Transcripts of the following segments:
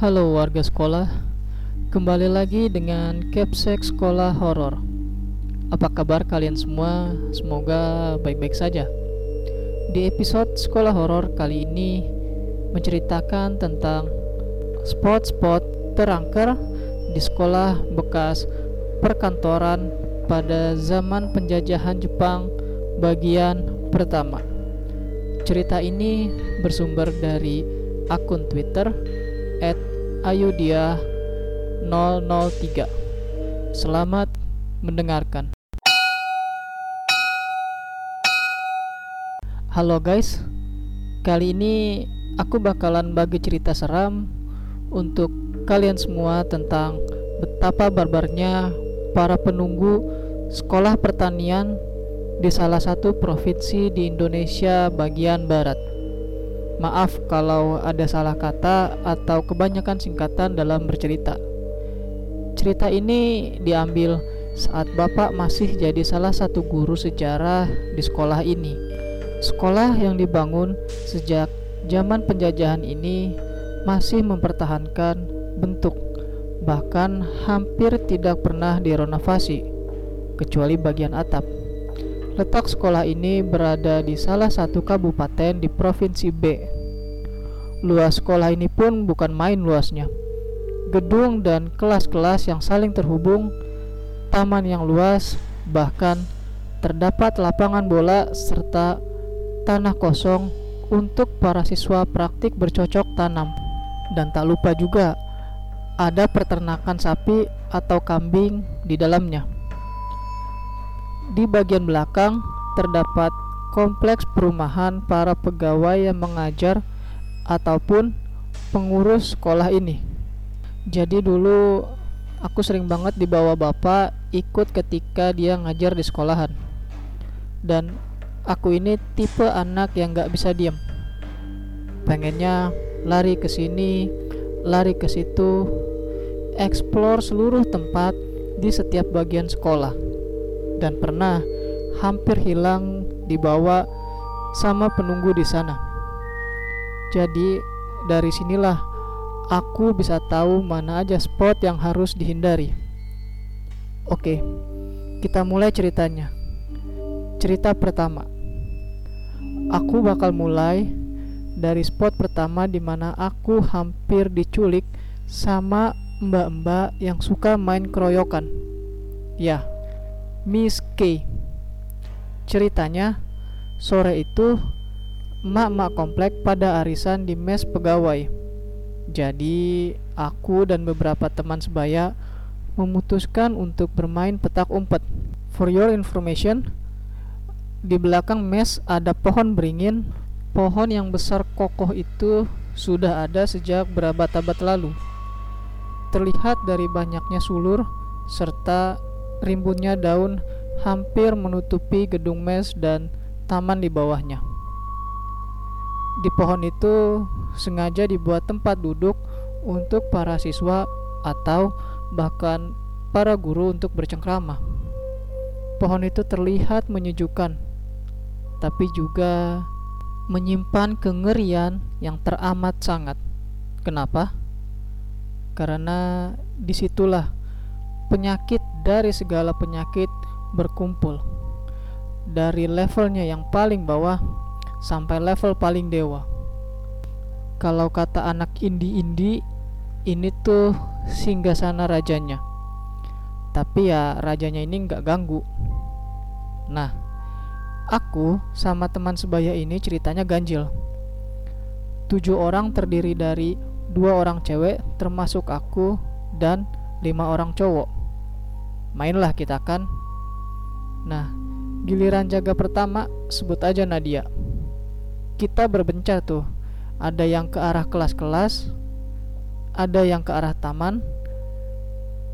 Halo warga sekolah, kembali lagi dengan Capsek Sekolah Horor. Apa kabar kalian semua? Semoga baik-baik saja. Di episode Sekolah Horor kali ini menceritakan tentang spot-spot terangker di sekolah bekas perkantoran pada zaman penjajahan Jepang bagian pertama. Cerita ini bersumber dari akun Twitter @ayudia003. Selamat mendengarkan. Halo guys. Kali ini aku bakalan bagi cerita seram untuk kalian semua tentang betapa barbarnya para penunggu sekolah pertanian di salah satu provinsi di Indonesia bagian barat. Maaf kalau ada salah kata atau kebanyakan singkatan dalam bercerita. Cerita ini diambil saat Bapak masih jadi salah satu guru sejarah di sekolah ini. Sekolah yang dibangun sejak zaman penjajahan ini masih mempertahankan bentuk, bahkan hampir tidak pernah direnovasi, kecuali bagian atap. Letak sekolah ini berada di salah satu kabupaten di Provinsi B. Luas sekolah ini pun bukan main luasnya. Gedung dan kelas-kelas yang saling terhubung, taman yang luas, bahkan terdapat lapangan bola serta tanah kosong untuk para siswa praktik bercocok tanam. Dan tak lupa juga ada peternakan sapi atau kambing di dalamnya. Di bagian belakang terdapat kompleks perumahan para pegawai yang mengajar ataupun pengurus sekolah ini. Jadi dulu aku sering banget dibawa bapak ikut ketika dia ngajar di sekolahan. Dan aku ini tipe anak yang gak bisa diam. Pengennya lari ke sini, lari ke situ, explore seluruh tempat di setiap bagian sekolah. Dan pernah hampir hilang dibawa sama penunggu di sana. Jadi dari sinilah aku bisa tahu mana aja spot yang harus dihindari. Oke, kita mulai ceritanya. Cerita pertama. Aku bakal mulai dari spot pertama di mana aku hampir diculik sama mbak-mbak yang suka main keroyokan. Ya, Miss K. Ceritanya, sore itu emak-emak komplek pada arisan di mes pegawai. Jadi, aku dan beberapa teman sebaya memutuskan untuk bermain petak umpet. For your information, di belakang mes ada pohon beringin. Pohon yang besar kokoh itu sudah ada sejak berabad-abad lalu. Terlihat dari banyaknya sulur serta rimbunnya daun hampir menutupi gedung mes dan taman di bawahnya. Di pohon itu sengaja dibuat tempat duduk untuk para siswa atau bahkan para guru untuk bercengkrama. Pohon itu terlihat menyejukkan tapi juga menyimpan kengerian yang teramat sangat. Kenapa? Karena di situlah penyakit dari segala penyakit berkumpul. Dari levelnya yang paling bawah sampai level paling dewa. Kalau kata anak indi-indi, ini tuh singgah sana rajanya. Tapi ya rajanya ini nggak ganggu. Nah, Aku sama teman sebaya ini ceritanya ganjil. Tujuh orang terdiri dari dua orang cewek termasuk aku dan lima orang cowok. Mainlah kita kan. Nah, giliran jaga pertama sebut aja Nadia. Kita berbencar tuh. Ada yang ke arah kelas-kelas, ada yang ke arah taman,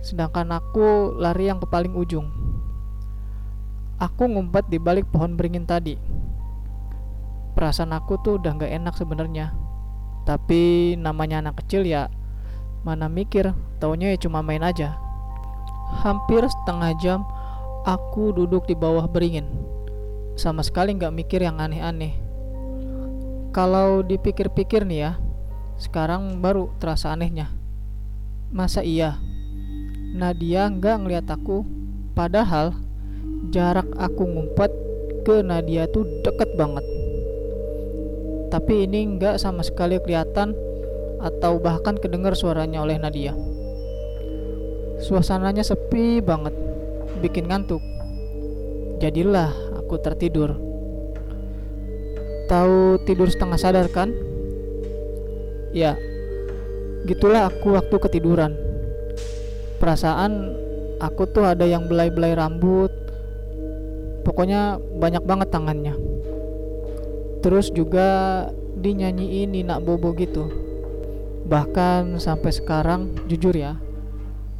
sedangkan aku lari yang ke paling ujung. Aku ngumpet di balik pohon beringin tadi. Perasaan aku tuh udah gak enak sebenarnya. Tapi namanya anak kecil ya, mana mikir, taunya ya cuma main aja. Hampir setengah jam aku duduk di bawah beringin. Sama sekali gak mikir yang aneh-aneh. Kalau dipikir-pikir nih ya, sekarang baru terasa anehnya. Masa iya? Nadia nggak ngeliat aku, padahal jarak aku ngumpet ke Nadia tuh deket banget. Tapi ini nggak sama sekali kelihatan atau bahkan kedengar suaranya oleh Nadia. Suasananya sepi banget, bikin ngantuk. Jadilah aku tertidur. Tahu tidur setengah sadar kan? Ya, gitulah aku waktu ketiduran. Perasaan aku tuh ada yang belai-belai rambut. Pokoknya banyak banget tangannya. Terus juga dinyanyiin Nina Bobo gitu. Bahkan sampai sekarang jujur ya,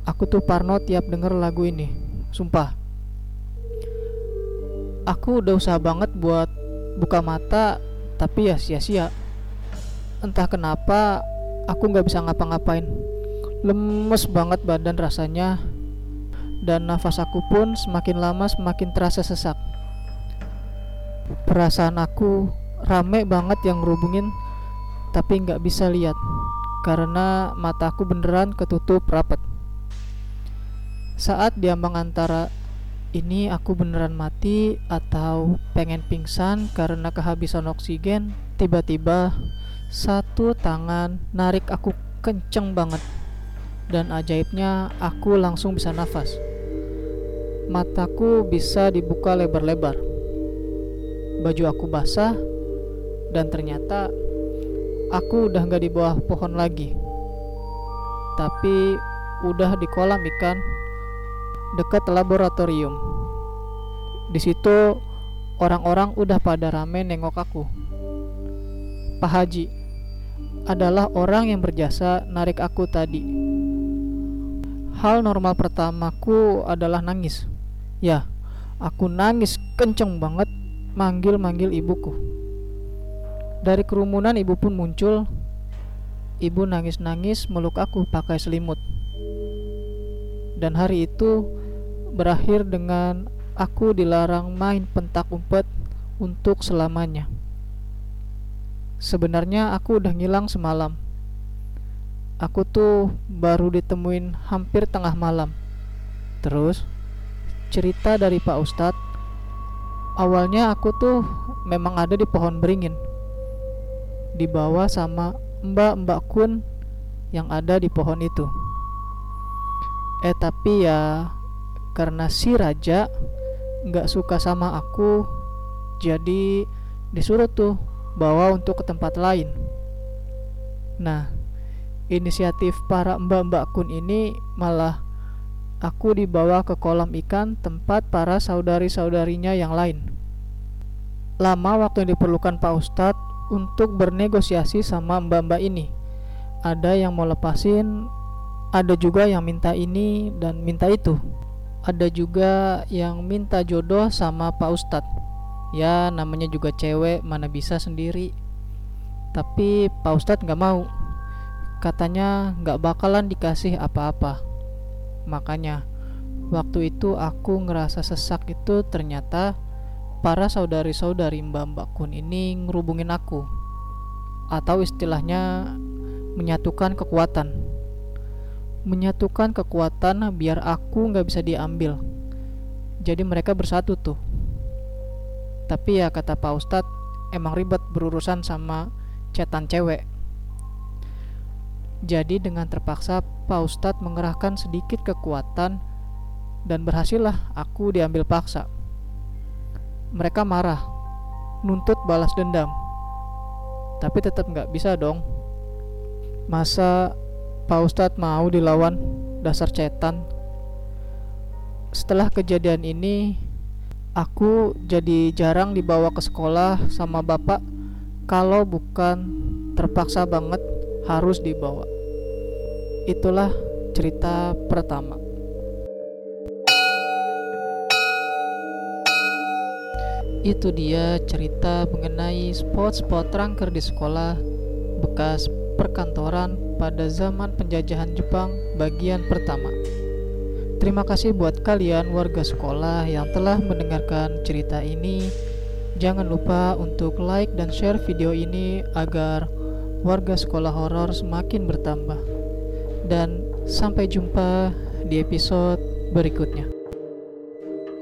aku tuh parno tiap denger lagu ini. Sumpah. Aku udah usaha banget buat buka mata tapi ya sia-sia. Entah kenapa aku nggak bisa ngapa-ngapain. Lemes banget badan rasanya. Dan nafas aku pun semakin lama semakin terasa sesak. Perasaan aku rame banget yang ngerubungin tapi nggak bisa lihat. Karena mataku beneran ketutup rapat saat diambang antara ini aku beneran mati atau pengen pingsan karena kehabisan oksigen? Tiba-tiba satu tangan narik aku kenceng banget. Dan ajaibnya aku langsung bisa nafas. Mataku bisa dibuka lebar-lebar. Baju aku basah dan ternyata aku udah gak di bawah pohon lagi. Tapi udah di kolam ikan dekat laboratorium. Di situ orang-orang udah pada rame nengok aku. Pak Haji adalah orang yang berjasa narik aku tadi. Hal normal pertamaku adalah nangis. Ya, aku nangis kenceng banget manggil-manggil ibuku. Dari kerumunan ibu pun muncul. Ibu nangis-nangis meluk aku pakai selimut dan hari itu berakhir dengan aku dilarang main pentak umpet untuk selamanya. Sebenarnya aku udah ngilang semalam. Aku tuh baru ditemuin hampir tengah malam. Terus cerita dari Pak Ustadz Awalnya aku tuh memang ada di pohon beringin Dibawa sama mbak-mbak kun yang ada di pohon itu eh tapi ya karena si raja nggak suka sama aku jadi disuruh tuh bawa untuk ke tempat lain. Nah inisiatif para mbak-mbak kun ini malah aku dibawa ke kolam ikan tempat para saudari-saudarinya yang lain. Lama waktu yang diperlukan Pak Ustadz untuk bernegosiasi sama mbak-mbak ini. Ada yang mau lepasin ada juga yang minta ini dan minta itu ada juga yang minta jodoh sama Pak Ustadz. Ya namanya juga cewek mana bisa sendiri. Tapi Pak Ustadz nggak mau. Katanya nggak bakalan dikasih apa-apa. Makanya waktu itu aku ngerasa sesak itu ternyata para saudari-saudari mbak-mbak kun ini ngerubungin aku. Atau istilahnya menyatukan kekuatan menyatukan kekuatan biar aku nggak bisa diambil. Jadi mereka bersatu tuh. Tapi ya kata Pak Ustadz, emang ribet berurusan sama cetan cewek. Jadi dengan terpaksa Pak Ustadz mengerahkan sedikit kekuatan dan berhasillah aku diambil paksa. Mereka marah, nuntut balas dendam. Tapi tetap nggak bisa dong. Masa Pak Ustadz mau dilawan dasar cetan. Setelah kejadian ini, aku jadi jarang dibawa ke sekolah sama bapak kalau bukan terpaksa banget harus dibawa. Itulah cerita pertama. Itu dia cerita mengenai spot-spot rangker di sekolah bekas perkantoran pada zaman penjajahan Jepang bagian pertama. Terima kasih buat kalian warga sekolah yang telah mendengarkan cerita ini. Jangan lupa untuk like dan share video ini agar warga sekolah horor semakin bertambah. dan sampai jumpa di episode berikutnya.